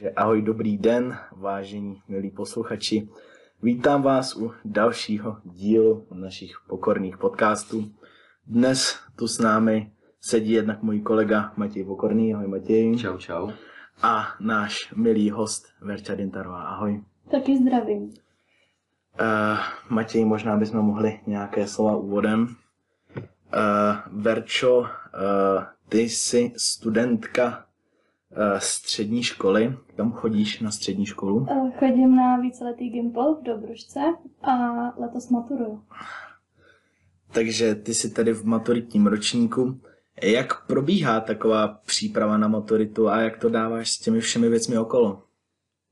Takže ahoj, dobrý den, vážení milí posluchači. Vítám vás u dalšího dílu našich pokorných podcastů. Dnes tu s námi sedí jednak můj kolega Matěj Pokorný. Ahoj Matěj. Čau, čau. A náš milý host Verča Dintarová. Ahoj. Taky zdravím. Uh, Matěj, možná bychom mohli nějaké slova úvodem. Uh, Verčo, uh, ty jsi studentka střední školy. Kam chodíš na střední školu? Eh, chodím na víceletý Gimpel v Dobrušce a letos maturuju. Takže ty jsi tady v maturitním ročníku. Jak probíhá taková příprava na maturitu a jak to dáváš s těmi všemi věcmi okolo?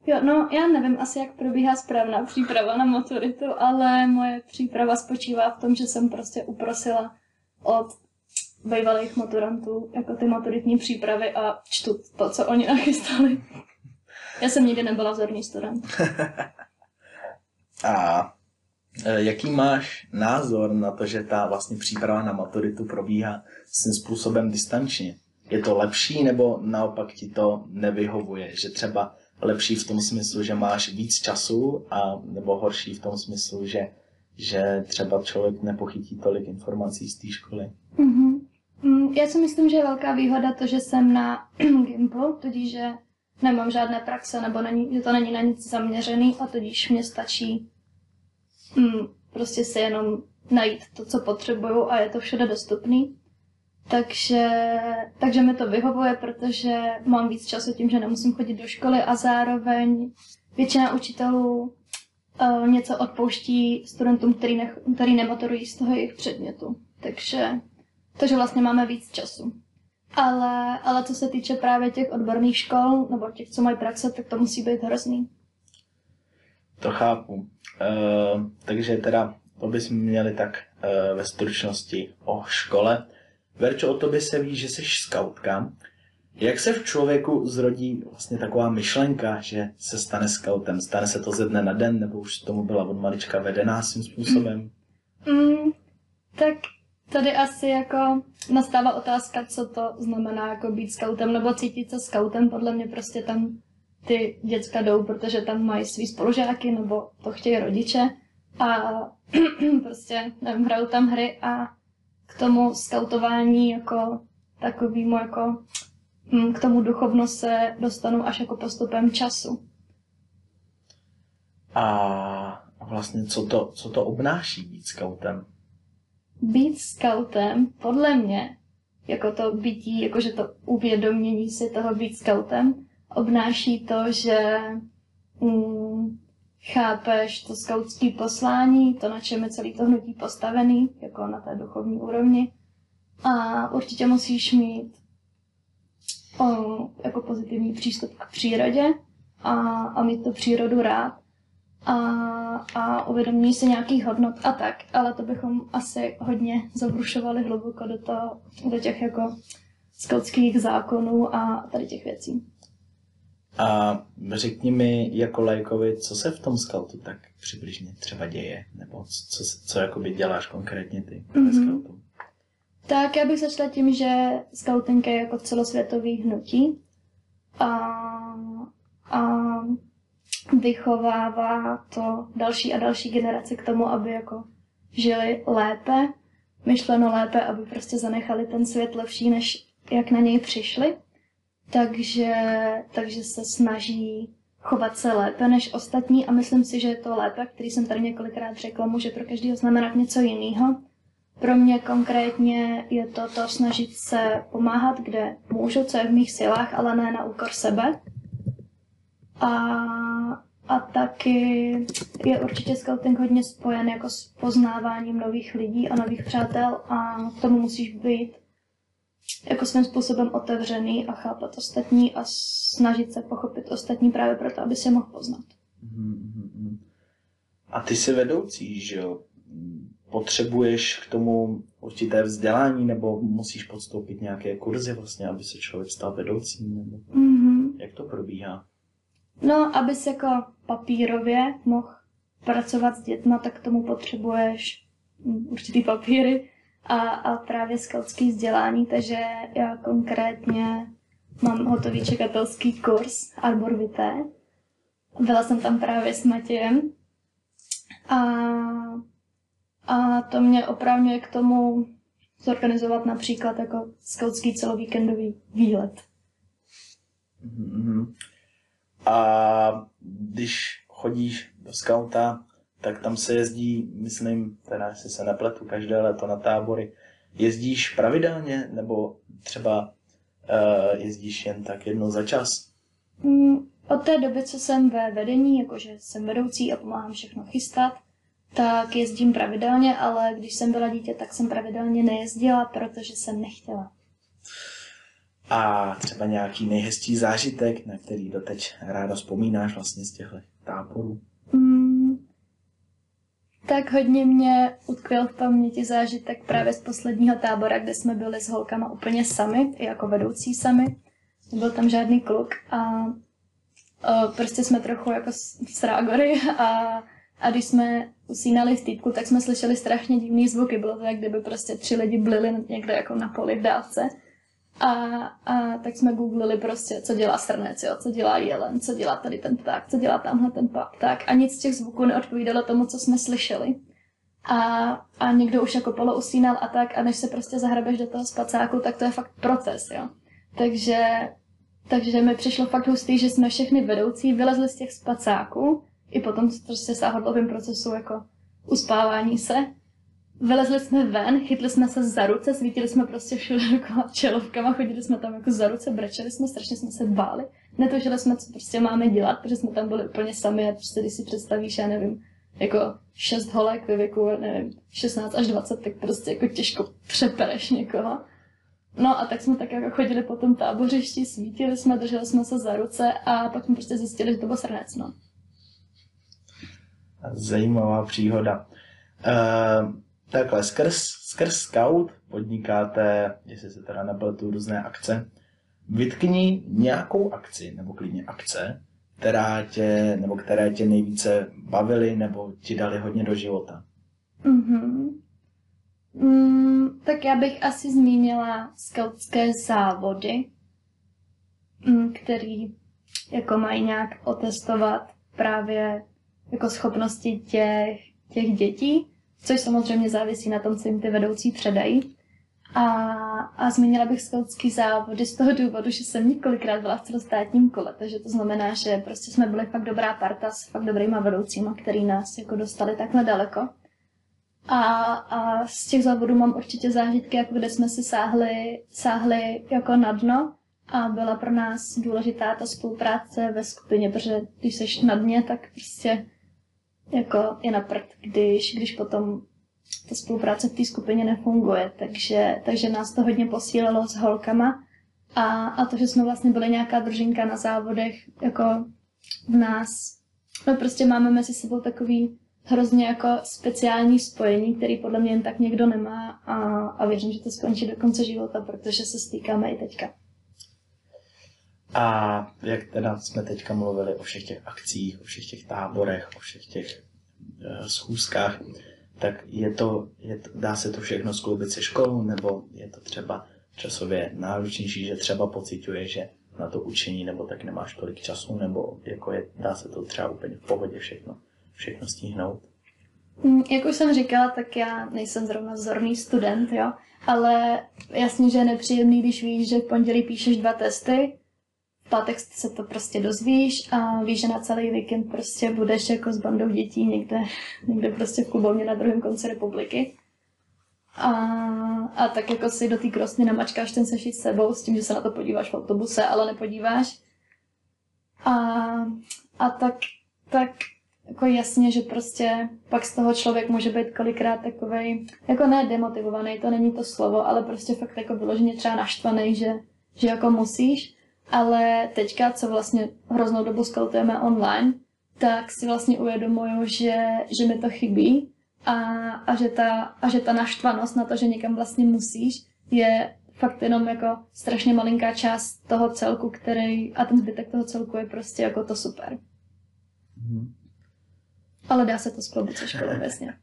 Jo, no já nevím asi, jak probíhá správná příprava na maturitu, ale moje příprava spočívá v tom, že jsem prostě uprosila od bývalých maturantů, jako ty maturitní přípravy a čtu to, co oni nachystali. Já jsem nikdy nebyla vzorný student. a e, jaký máš názor na to, že ta vlastně příprava na maturitu probíhá svým způsobem distančně? Je to lepší nebo naopak ti to nevyhovuje? Že třeba lepší v tom smyslu, že máš víc času a nebo horší v tom smyslu, že, že třeba člověk nepochytí tolik informací z té školy? Mm-hmm. Já si myslím, že je velká výhoda to, že jsem na Gimplu, tudíž že nemám žádné praxe, nebo není, že to není na nic zaměřený a tudíž mě stačí mm, prostě si jenom najít to, co potřebuju a je to všude dostupný. Takže, takže mi to vyhovuje, protože mám víc času tím, že nemusím chodit do školy a zároveň většina učitelů uh, něco odpouští studentům, který, ne, který nematurují z toho jejich předmětu. Takže takže vlastně máme víc času. Ale, ale co se týče právě těch odborných škol, nebo těch, co mají praxe, tak to musí být hrozný. To chápu. E, takže teda to bychom měli tak e, ve stručnosti o škole. Verčo, o tobě se ví, že jsi skautka. Jak se v člověku zrodí vlastně taková myšlenka, že se stane skautem? Stane se to ze dne na den, nebo už tomu byla od malička vedená svým způsobem? Mm, tak Tady asi jako nastává otázka, co to znamená jako být scoutem, nebo cítit se scoutem. Podle mě prostě tam ty děcka jdou, protože tam mají svý spolužáky, nebo to chtějí rodiče. A prostě, nevím, hrajou tam hry a k tomu skautování jako takovýmu jako hm, k tomu duchovno se dostanu až jako postupem času. A vlastně co to, co to obnáší být scoutem? Být scoutem, podle mě, jako to bytí, jakože to uvědomění si toho být scoutem, obnáší to, že mm, chápeš to skautské poslání, to, na čem je celý to hnutí postavený, jako na té duchovní úrovni. A určitě musíš mít o, jako pozitivní přístup k přírodě a, a mít tu přírodu rád a, a uvědomí se nějakých hodnot a tak, ale to bychom asi hodně zabrušovali hluboko do, to, do těch jako skautských zákonů a tady těch věcí. A řekni mi jako lajkovi, co se v tom skautu tak přibližně třeba děje, nebo co, co jakoby děláš konkrétně ty mm-hmm. skautu? Tak já bych začala tím, že skauting je jako celosvětový hnutí a, a vychovává to další a další generace k tomu, aby jako žili lépe, myšleno lépe, aby prostě zanechali ten svět lepší, než jak na něj přišli. Takže, takže se snaží chovat se lépe než ostatní a myslím si, že to lépe, který jsem tady několikrát řekla, může pro každého znamenat něco jiného. Pro mě konkrétně je to to snažit se pomáhat, kde můžu, co je v mých silách, ale ne na úkor sebe. A, a taky je určitě scouting hodně spojen jako s poznáváním nových lidí a nových přátel a k tomu musíš být jako svým způsobem otevřený a chápat ostatní a snažit se pochopit ostatní právě proto, aby si mohl poznat. Mm-hmm. A ty jsi vedoucí, že jo? Potřebuješ k tomu určité vzdělání nebo musíš podstoupit nějaké kurzy vlastně, aby se člověk stal vedoucím? Nebo mm-hmm. Jak to probíhá? No, abys jako papírově mohl pracovat s dětma, tak tomu potřebuješ mm, určitý papíry a, a právě skautský vzdělání, takže já konkrétně mám hotový čekatelský kurz Arbor Vitae. Byla jsem tam právě s Matějem a, a to mě opravňuje k tomu zorganizovat například jako skautský celovíkendový výlet. Mm-hmm. A když chodíš do skauta, tak tam se jezdí, myslím, teda jestli se nepletu, každé léto na tábory. Jezdíš pravidelně, nebo třeba uh, jezdíš jen tak jednou za čas? Mm, od té doby, co jsem ve vedení, jakože jsem vedoucí a pomáhám všechno chystat, tak jezdím pravidelně, ale když jsem byla dítě, tak jsem pravidelně nejezdila, protože jsem nechtěla. A třeba nějaký nejhezčí zážitek, na který doteď ráda vzpomínáš vlastně z těchto táborů? Mm, tak hodně mě utkvěl v paměti zážitek právě z posledního tábora, kde jsme byli s holkama úplně sami, jako vedoucí sami. Nebyl tam žádný kluk a o, prostě jsme trochu jako srágory a, a když jsme usínali v týpku, tak jsme slyšeli strašně divný zvuky. Bylo to, jak kdyby prostě tři lidi blili někde jako na poli v dálce. A, a tak jsme googlili prostě, co dělá srnec, jo, co dělá jelen, co dělá tady ten pták, co dělá tamhle ten pták. A nic z těch zvuků neodpovídalo tomu, co jsme slyšeli. A, a někdo už jako polo usínal a tak, a než se prostě zahrabeš do toho spacáku, tak to je fakt proces, jo. Takže, takže mi přišlo fakt hustý, že jsme všechny vedoucí vylezli z těch spacáků, i potom prostě sáhodlovým procesu jako uspávání se, Vylezli jsme ven, chytli jsme se za ruce, svítili jsme prostě všude dokola čelovkama, chodili jsme tam jako za ruce, brečeli jsme, strašně jsme se báli. Netušili jsme, co prostě máme dělat, protože jsme tam byli úplně sami a prostě když si představíš, já nevím, jako šest holek ve věku, nevím, 16 až 20, tak prostě jako těžko přepereš někoho. No a tak jsme tak jako chodili po tom tábořišti, svítili jsme, drželi jsme se za ruce a pak jsme prostě zjistili, že to byl srnec, no. Zajímavá příhoda. Uh takhle skrz, skrz Scout podnikáte, jestli se teda nepletu, různé akce. Vytkni nějakou akci, nebo klidně akce, která tě, nebo které tě nejvíce bavily, nebo ti dali hodně do života. Mm-hmm. Mm, tak já bych asi zmínila skautské závody, mm, který jako mají nějak otestovat právě jako schopnosti těch, těch dětí což samozřejmě závisí na tom, co jim ty vedoucí předají. A, a zmínila bych skautský závody z toho důvodu, že jsem několikrát byla v celostátním kole, takže to znamená, že prostě jsme byli fakt dobrá parta s fakt dobrýma vedoucíma, který nás jako dostali takhle daleko. A, a z těch závodů mám určitě zážitky, jako kde jsme si sáhli, sáhli jako na dno a byla pro nás důležitá ta spolupráce ve skupině, protože když jsi na dně, tak prostě jako je na prd, když, když potom ta spolupráce v té skupině nefunguje. Takže, takže nás to hodně posílilo s holkama a, a to, že jsme vlastně byli nějaká družinka na závodech, jako v nás, no prostě máme mezi sebou takový hrozně jako speciální spojení, který podle mě jen tak někdo nemá a, a věřím, že to skončí do konce života, protože se stýkáme i teďka. A jak teda jsme teďka mluvili o všech těch akcích, o všech těch táborech, o všech těch uh, schůzkách, tak je to, je to, dá se to všechno skloubit se školou, nebo je to třeba časově náročnější, že třeba pocituje, že na to učení nebo tak nemáš tolik času, nebo jako je, dá se to třeba úplně v pohodě všechno, všechno stihnout? Mm, jak už jsem říkala, tak já nejsem zrovna vzorný student, jo, ale jasně, že je nepříjemný, když víš, že v pondělí píšeš dva testy, pátek se to prostě dozvíš a víš, že na celý víkend prostě budeš jako s bandou dětí někde, někde prostě v klubovně na druhém konci republiky. A, a tak jako si do té krosny namačkáš ten sešit s sebou s tím, že se na to podíváš v autobuse, ale nepodíváš. A, a tak, tak jako jasně, že prostě pak z toho člověk může být kolikrát takovej, jako ne demotivovaný, to není to slovo, ale prostě fakt jako vyloženě třeba naštvaný, že, že jako musíš. Ale teďka, co vlastně hroznou dobu skaltujeme online, tak si vlastně uvědomuju, že, že mi to chybí a, a, že ta, a že ta naštvanost na to, že někam vlastně musíš, je fakt jenom jako strašně malinká část toho celku, který, a ten zbytek toho celku je prostě jako to super. Mm. Ale dá se to skloubit se školou, jasně.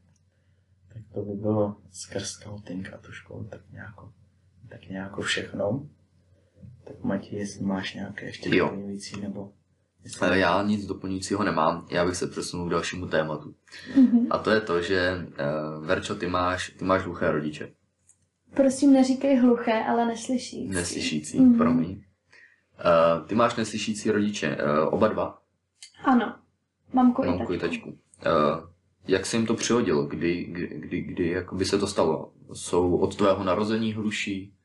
tak to by bylo skrz scouting a tu školu tak nějak, tak nějak všechno. Tak Matěj, jestli máš nějaké ještě Jo. doplňující, nebo... Eh, Já nic doplňujícího nemám, já bych se přesunul k dalšímu tématu. Mhm. A to je to, že uh, Verčo, ty máš, ty máš hluché rodiče. Prosím, neříkej hluché, ale neslyšící. Neslyšící, Mhm. mm-hmm. promiň. Uh, ty máš neslyšící rodiče, uh, oba dva, Ano. Mamku i mamku taťku. i tačku. Uh, jak se jim to přihodilo, kdy, kdy, kdy, kdy jakoby se to stalo? Jsou od tvého narození hluší, uh,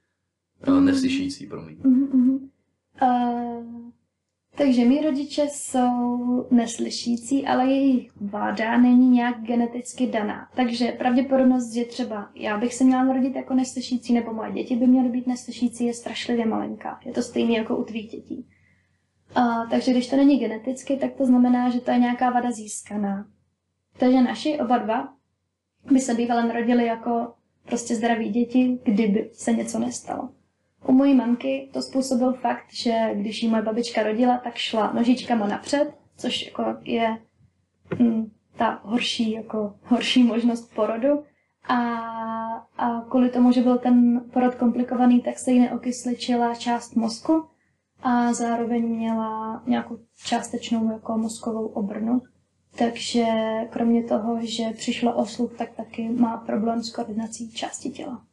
Mm. neslyšící, promiň. Mhm, mhm. Uh, takže mý rodiče jsou neslyšící, ale jejich váda není nějak geneticky daná. Takže pravděpodobnost, že třeba já bych se měla narodit jako neslyšící, nebo moje děti by měly být neslyšící, je strašlivě malinká. Je to stejné jako u tvých dětí. Uh, takže když to není geneticky, tak to znamená, že to je nějaká vada získaná. Takže naši oba dva by se bývalé narodili jako prostě zdraví děti, kdyby se něco nestalo. U mojí mamky to způsobil fakt, že když jí moje babička rodila, tak šla nožičkama napřed, což jako je mm, ta horší, jako horší možnost porodu. A, a kvůli tomu, že byl ten porod komplikovaný, tak se jí neokysličila část mozku a zároveň měla nějakou částečnou jako mozkovou obrnu. Takže kromě toho, že přišlo o sluch, tak taky má problém s koordinací části těla.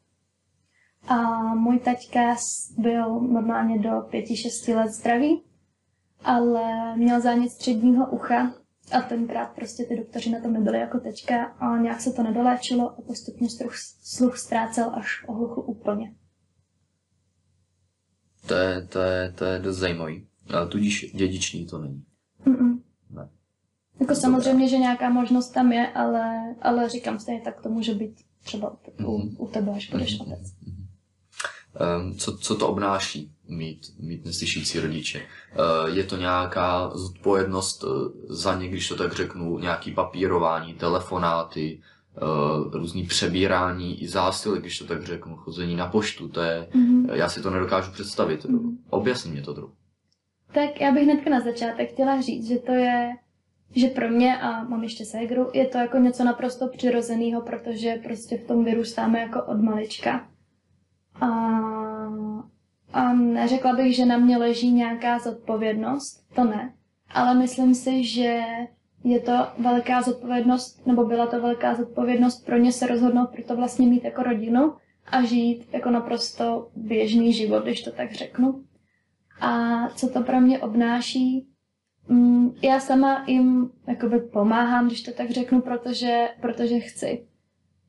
A můj taťka byl normálně do pěti, šesti let zdravý, ale měl zánět středního ucha a tenkrát prostě ty doktoři na tom nebyli jako teďka a nějak se to nedoléčilo a postupně sluch, sluch ztrácel až o hluchu úplně. To je, to je, to je dost zajímavý. A tudíž dědičný to není. Mm-mm. Ne. Jako samozřejmě, že nějaká možnost tam je, ale, ale říkám stejně tak to může být třeba u, Mhm. u tebe, až budeš Mhm. otec. Um, co, co to obnáší mít, mít neslyšící rodiče? Uh, je to nějaká zodpovědnost uh, za ně, když to tak řeknu, nějaký papírování, telefonáty, uh, různý přebírání i zásilek, když to tak řeknu, chození na poštu, to je, Mhm. já si to nedokážu představit. Mhm. Objasni mě to trochu. Tak já bych hnedka na začátek chtěla říct, že to je, že pro mě, a mám ještě ségru, je to jako něco naprosto přirozeného, protože prostě v tom vyrůstáme jako od malička. A, a neřekla bych, že na mě leží nějaká zodpovědnost, to ne. Ale myslím si, že je to velká zodpovědnost, nebo byla to velká zodpovědnost pro ně se rozhodnout pro to vlastně mít jako rodinu a žít jako naprosto běžný život, když to tak řeknu. A co to pro mě obnáší? Mm, já sama jim jakoby pomáhám, když to tak řeknu, protože, protože chci.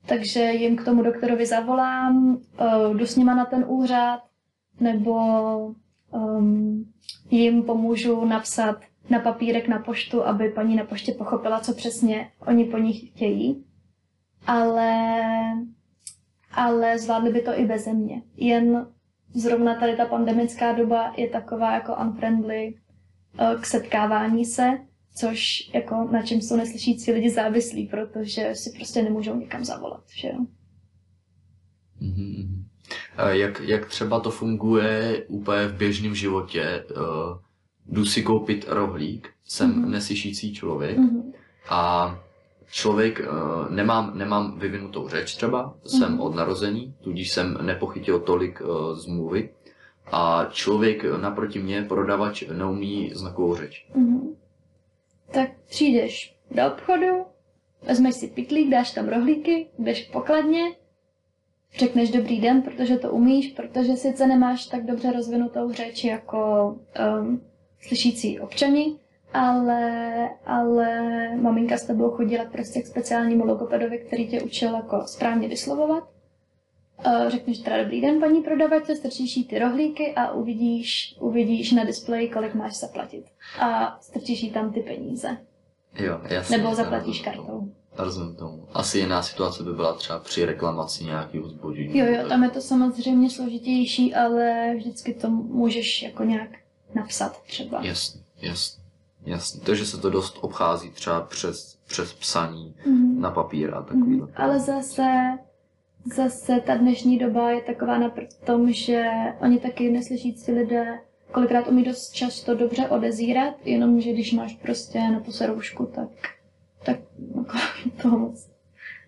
Takže jim k tomu doktorovi zavolám, uh, jdu s nima na ten úřad, nebo um, jim pomůžu napsat na papírek na poštu, aby paní na poště pochopila, co přesně oni po nich chtějí. Ale, ale zvládli by to i beze mě. Jen zrovna tady ta pandemická doba je taková jako unfriendly eh, k setkávání se, což jako na čem jsou neslyšící lidi závislí, protože si prostě nemůžou nikam zavolat, že jo. Mhm. A Jak, jak třeba to funguje úplně v běžném životě? Uh, jdu si koupit rohlík, jsem Mhm. neslyšící člověk Mhm. a člověk, uh, nemám, nemám vyvinutou řeč třeba, jsem Mhm. od narození, tudíž jsem nepochytil tolik uh, z mluvy a člověk naproti mě, prodavač, neumí znakovou řeč. Mhm. Tak přijdeš do obchodu, vezmeš si pitlík, dáš tam rohlíky, jdeš k pokladně, řekneš dobrý den, protože to umíš, protože sice nemáš tak dobře rozvinutou řeč jako um, slyšící občani, ale, ale maminka s tebou chodila prostě k speciálnímu logopedovi, který tě učil jako správně vyslovovat. Uh, řekneš teda dobrý den, paní prodavačce, strčíš jí ty rohlíky a uvidíš, uvidíš na displeji, kolik máš zaplatit. A strčíš jí tam ty peníze. Jo, jasně. Nebo zaplatíš rozumím tomu. kartou. Rozumím tomu. Asi jiná situace by byla třeba při reklamaci nějakého zboží. Jo, jo, tam je to samozřejmě složitější, ale vždycky to můžeš jako nějak napsat třeba. Jasně, jasně, jasně. Takže se to dost obchází třeba přes, přes psaní Mhm. na papír a takový. Mhm. Ale zase, zase ta dnešní doba je taková na tom, že oni taky neslyšící lidé kolikrát umí dost často dobře odezírat, jenomže když máš prostě na puse roušku, tak, tak jako toho moc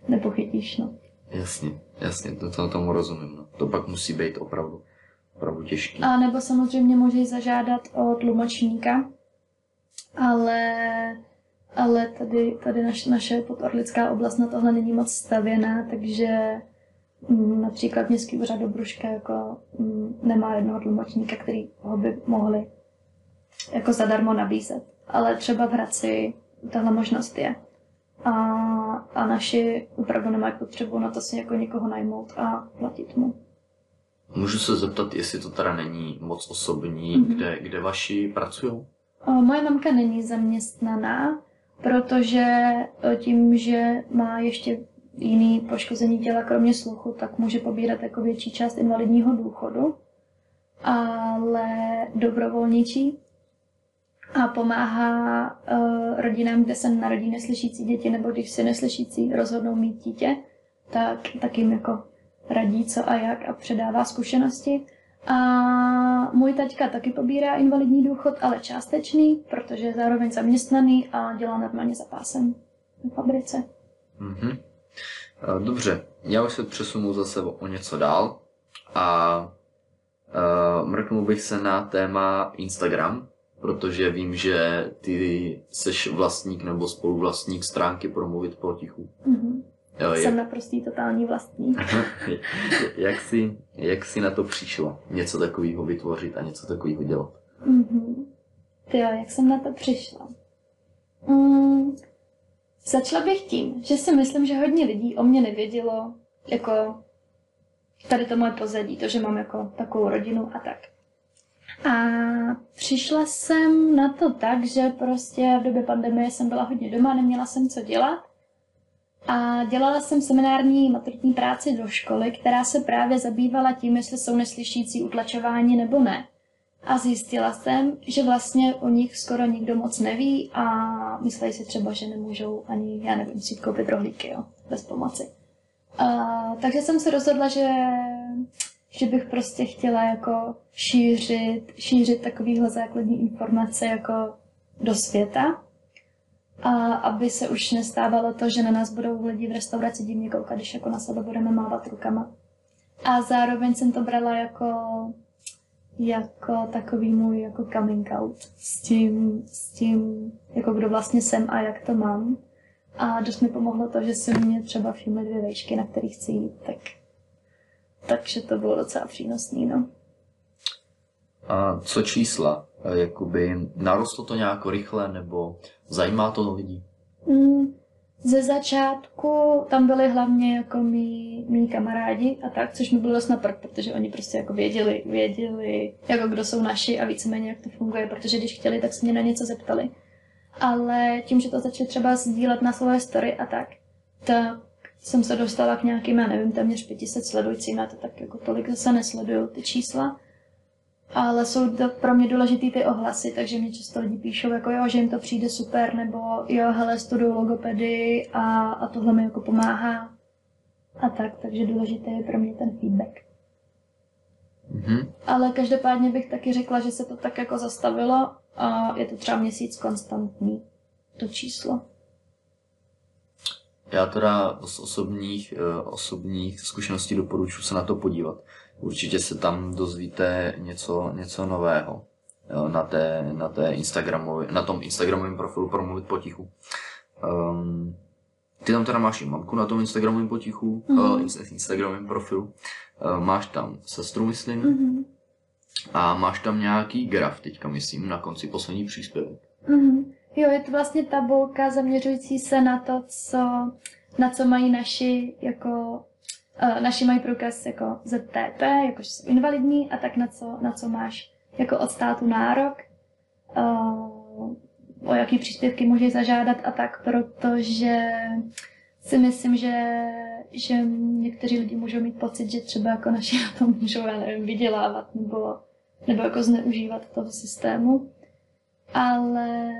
nepochytíš, no. Jasně, jasně, to, to tomu rozumím. No. To pak musí být opravdu opravdu těžký. A nebo samozřejmě můžeš zažádat o tlumočníka, ale, ale tady, tady naš, naše podorlická oblast na tohle není moc stavěná, takže například Městský úřad Dobruška jako mm, nemá jednoho tlumočníka, který ho by mohli jako zadarmo nabízet. Ale třeba v Hradci tahle možnost je. A, a naši opravdu nemají potřebu na to si jako někoho najmout a platit mu. Můžu se zeptat, jestli to teda není moc osobní, Mhm. kde, kde vaši pracují? Moje mamka není zaměstnaná, protože o, tím, že má ještě jiný poškození těla kromě sluchu, tak může pobírat jako větší část invalidního důchodu, ale dobrovolničí a pomáhá uh, rodinám, kde se narodí neslyšící děti, nebo když si neslyšící rozhodnou mít dítě, tak, tak jim jako radí co a jak a předává zkušenosti. A můj taťka taky pobírá invalidní důchod, ale částečný, protože je zároveň zaměstnaný a dělá normálně za pásem v fabrice. Mhm. Eh, Dobře, já už se přesunu zase o o něco dál a uh, mrknul bych se na téma Instagram, protože vím, že ty seš vlastník nebo spoluvlastník stránky Promluvit potichu. Mhm. Jo, Jsem naprostý totální vlastník. jak, jsi, jak jsi na to přišla? Něco takového vytvořit a něco takového dělat? Mhm. Ty jo, jak jsem na to přišla? Mm, začala bych tím, že si myslím, že hodně lidí o mě nevědělo, jako tady to moje pozadí, to, že mám jako takovou rodinu a tak. A přišla jsem na to tak, že prostě v době pandemie jsem byla hodně doma, neměla jsem co dělat. A dělala jsem seminární maturitní práci do školy, která se právě zabývala tím, jestli jsou neslyšící utlačováni nebo ne. A zjistila jsem, že vlastně o nich skoro nikdo moc neví a myslí si třeba, že nemůžou ani, já nevím, si koupit rohlíky, jo, bez pomoci. A, takže jsem se rozhodla, že, že bych prostě chtěla jako šířit, šířit takovýhle základní informace jako do světa. A aby se už nestávalo to, že na nás budou lidi v restauraci divně koukat, když jako na sebe budeme mávat rukama. A zároveň jsem to brala jako jako takový můj jako coming out s tím, s tím, jako kdo vlastně jsem a jak to mám. A dost mi pomohlo to, že se mě třeba všimly dvě vejšky, na kterých chci jít, tak, takže to bylo docela přínosný, no. A co čísla? Eh, Jakoby narostlo to nějak rychle nebo zajímá to lidí? Mm, ze začátku tam byli hlavně jako mý, mý kamarádi a tak, což mi bylo dost naprt, protože oni prostě jako věděli, věděli, jako kdo jsou naši a víceméně jak to funguje, protože když chtěli, tak se mě na něco zeptali. Ale tím, že to začali třeba sdílet na svoje story a tak, tak jsem se dostala k nějakým, já nevím, téměř 500 sledujícím, já to tak jako tolik zase nesleduju ty čísla. Ale jsou to pro mě důležitý ty ohlasy, takže mě často lidi píšou, jako jo, že jim to přijde super, nebo jo, hele, studuju logopedy a, a tohle mi jako pomáhá. A tak, takže důležitý je pro mě ten feedback. Mhm. Ale každopádně bych taky řekla, že se to tak jako zastavilo a je to třeba měsíc konstantní, to číslo. Já teda z osobních, eh, osobních zkušeností doporučuji se na to podívat. Určitě se tam dozvíte něco, něco nového na, té, na, té na tom Instagramovém profilu Promluvit potichu. Um, ty tam teda máš i mamku na tom Instagramovém potichu, Mhm. mm. uh, Instagramovém profilu. Uh, máš tam sestru, myslím, Mhm. a máš tam nějaký graf, teďka myslím, na konci poslední příspěvek. Mhm. Jo, je to vlastně tabulka zaměřující se na to, co, na co mají naši, jako, naši mají průkaz jako ZTP, jakože jsou invalidní, a tak na co, na co máš jako od státu nárok, o jaký příspěvky můžeš zažádat a tak, protože si myslím, že, že někteří lidi můžou mít pocit, že třeba jako naši na tom můžou, já nevím, vydělávat nebo, nebo jako zneužívat toho systému. Ale,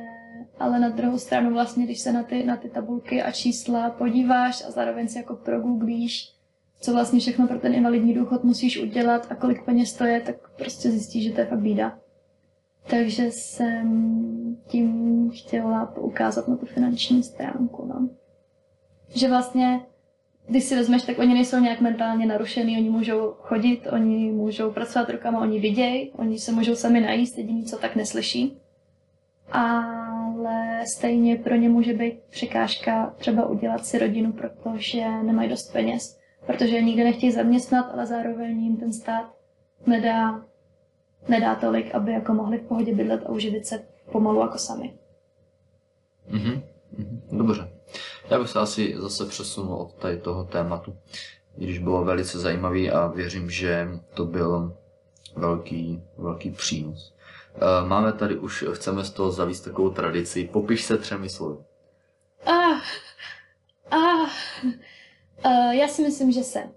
ale na druhou stranu vlastně, když se na ty, na ty tabulky a čísla podíváš a zároveň si jako progooglíš, co vlastně všechno pro ten invalidní důchod musíš udělat a kolik peněz to je, tak prostě zjistíš, že to je fakt bída. Takže jsem tím chtěla poukázat na tu finanční stránku. No. Že vlastně když si vezmeš, tak oni nejsou nějak mentálně narušený, oni můžou chodit, oni můžou pracovat rukama, oni vidějí, oni se můžou sami najíst, jediný, co tak neslyší. Ale stejně pro ně může být překážka třeba udělat si rodinu, protože nemají dost peněz, protože je nikde nechtějí zaměstnat, ale zároveň jim ten stát nedá, nedá tolik, aby jako mohli v pohodě bydlet a uživit se pomalu jako sami. Mhm. mhm. Dobře. Já bych se asi zase přesunul od tady toho tématu, když bylo velice zajímavý a věřím, že to byl velký, velký přínos. Eh, Máme tady už, chceme z toho zavíst takovou tradici, popiš se třemi slovy. Ah, ah. Uh, já si myslím, že jsem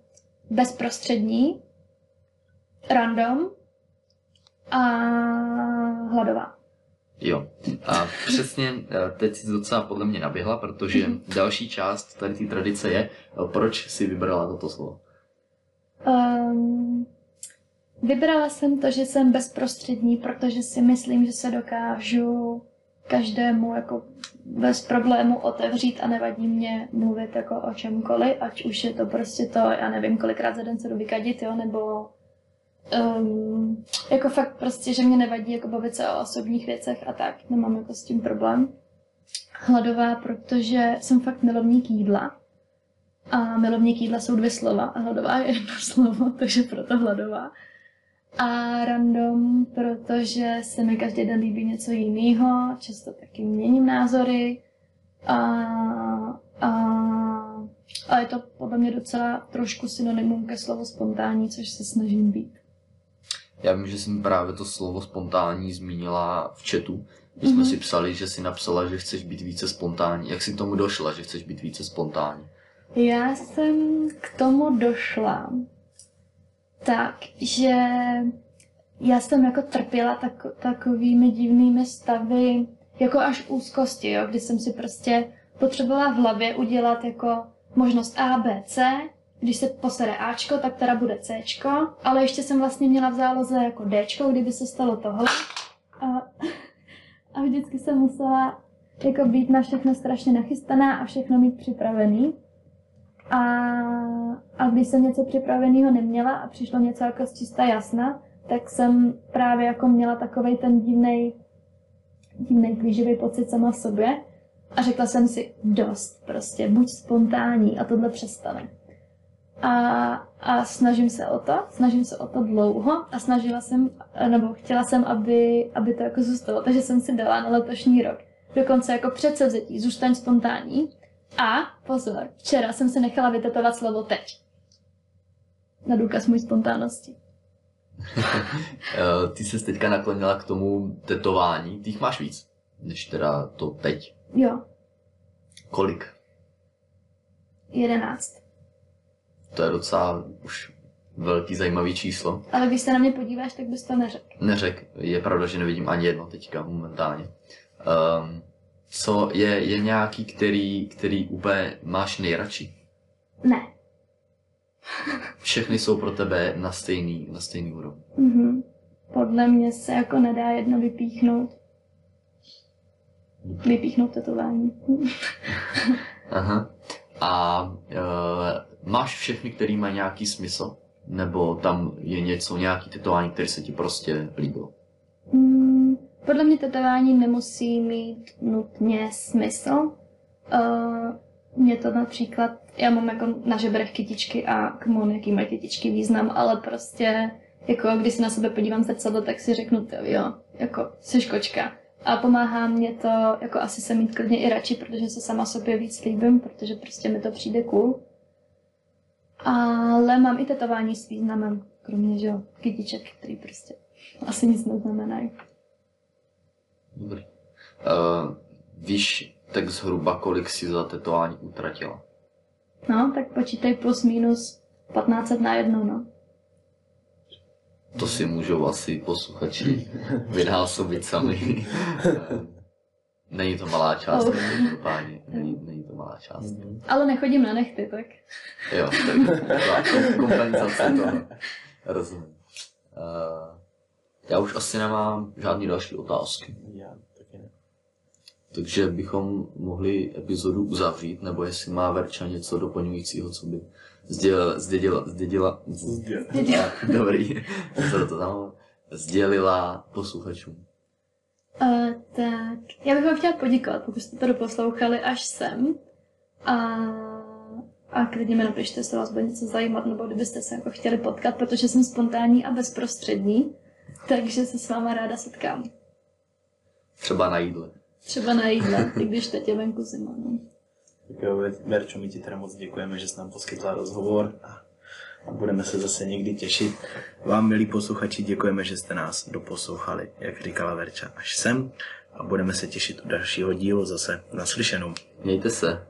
bezprostřední, random a hladová. Jo. A přesně eh, teď si docela podle mě naběhla, protože další část tady té tradice je, eh, proč si vybrala toto slovo. Um, vybrala jsem to, že jsem bezprostřední, protože si myslím, že se dokážu každému jako bez problému otevřít a nevadí mě mluvit jako o čemkoliv, ať už je to prostě to, já nevím, kolikrát za den se jdu vykadit, jo, nebo um, jako fakt prostě, že mě nevadí jako bavit se o osobních věcech a tak, nemám jako s tím problém. Hladová, protože jsem fakt milovník jídla. A milovník jídla jsou dvě slova a hladová je jedno slovo, takže proto hladová. A random, protože se mi každý den líbí něco jiného, často taky měním názory. A, a, a je to podle mě docela trošku synonymum ke slovu spontánní, což se snažím být. Já vím, že jsem právě to slovo spontánní zmínila v chatu, když jsme Mhm. si psali, že si napsala, že chceš být více spontánní. Jak jsi k tomu došla, že chceš být více spontánní? Já jsem k tomu došla tak, že já jsem jako trpěla tak, takovými divnými stavy, jako až úzkosti, jo, kdy jsem si prostě potřebovala v hlavě udělat jako možnost A, B, C, když se posede Ačko, tak teda bude Cčko, ale ještě jsem vlastně měla v záloze jako Dčko, kdyby se stalo tohle. A, a vždycky jsem musela jako být na všechno strašně nachystaná a všechno mít připravený. A, a když jsem něco připraveného neměla a přišlo něco jako z čista jasna, tak jsem právě jako měla takový ten divnej, divnej plíživý pocit sama v sobě a řekla jsem si dost prostě, buď spontánní a tohle přestane. A, a snažím se o to, snažím se o to dlouho a snažila jsem, nebo chtěla jsem, aby, aby to jako zůstalo, takže jsem si dala na letošní rok. Dokonce jako předsevzetí, zůstaň spontánní. A pozor, včera jsem se nechala vytetovat slovo teď. Na důkaz mojí spontánnosti. Eh, Ty se teďka naklonila k tomu tetování, ty jich máš víc, než teda to teď. Jo, Kolik? jedenáct. To je docela už velký zajímavý číslo. Ale když se na mě podíváš, tak bys to neřekl. Neřek, je pravda, že nevidím ani jedno teďka momentálně. Um, co je, je nějaký, který, který úplně máš nejradši? Ne. Všechny jsou pro tebe na stejný, na stejný úrovni. Mhm. Podle mě se jako nedá jedno vypíchnout. Vypíchnout tetování. Aha. A uh, máš všechny, který mají nějaký smysl? Nebo tam je něco, nějaký tetování, který se ti prostě líbilo? Mm, podle mě tetování nemusí mít nutně smysl. Uh, mě to například, já mám jako na žebrech kytičky a kmon, jaký mají kytičky význam, ale prostě jako když se na sebe podívám zrcadlo, tak si řeknu, to jo, jako jsi kočka. A pomáhá mě to, jako asi se mít klidně i radši, protože se sama sobě víc líbím, protože prostě mi to přijde cool. Ale mám i tetování s významem, kromě, že jo, kytiček, který prostě asi nic neznamenají. Dobrý. Uh, víš tak zhruba, kolik si za tetování utratila? No, tak počítej plus minus 1500 na jedno, no. To si můžou asi posluchači vynásobit sami. Není to malá částka, Oh. každopádně. Není, není to malá částka. Ale nechodím na nechty, tak. Jo, tak kompenzace toho. Rozumím. Uh, já už asi nemám žádný další otázky. Já taky ne. Takže bychom mohli epizodu uzavřít, nebo jestli má Verča něco doplňujícího, co by sdělila, sdělila, sdělila, Sdělila. dobrý, co to tam sdělila posluchačům. Uh, tak, já bych vám chtěla poděkovat, pokud jste to doposlouchali až sem. A, a klidně mi napište, jestli vás bude něco zajímat, nebo kdybyste se jako chtěli potkat, protože jsem spontánní a bezprostřední, takže se s váma ráda setkám. Třeba na jídle. Třeba na jídle, i když teď je venku zima. No. Tak jo, Verčo, my ti teda moc děkujeme, že jsi nám poskytla rozhovor a a budeme se zase někdy těšit. Vám, milí posluchači, děkujeme, že jste nás doposlouchali, jak říkala Verča, až sem a budeme se těšit u dalšího dílu zase naslyšenou. Mějte se.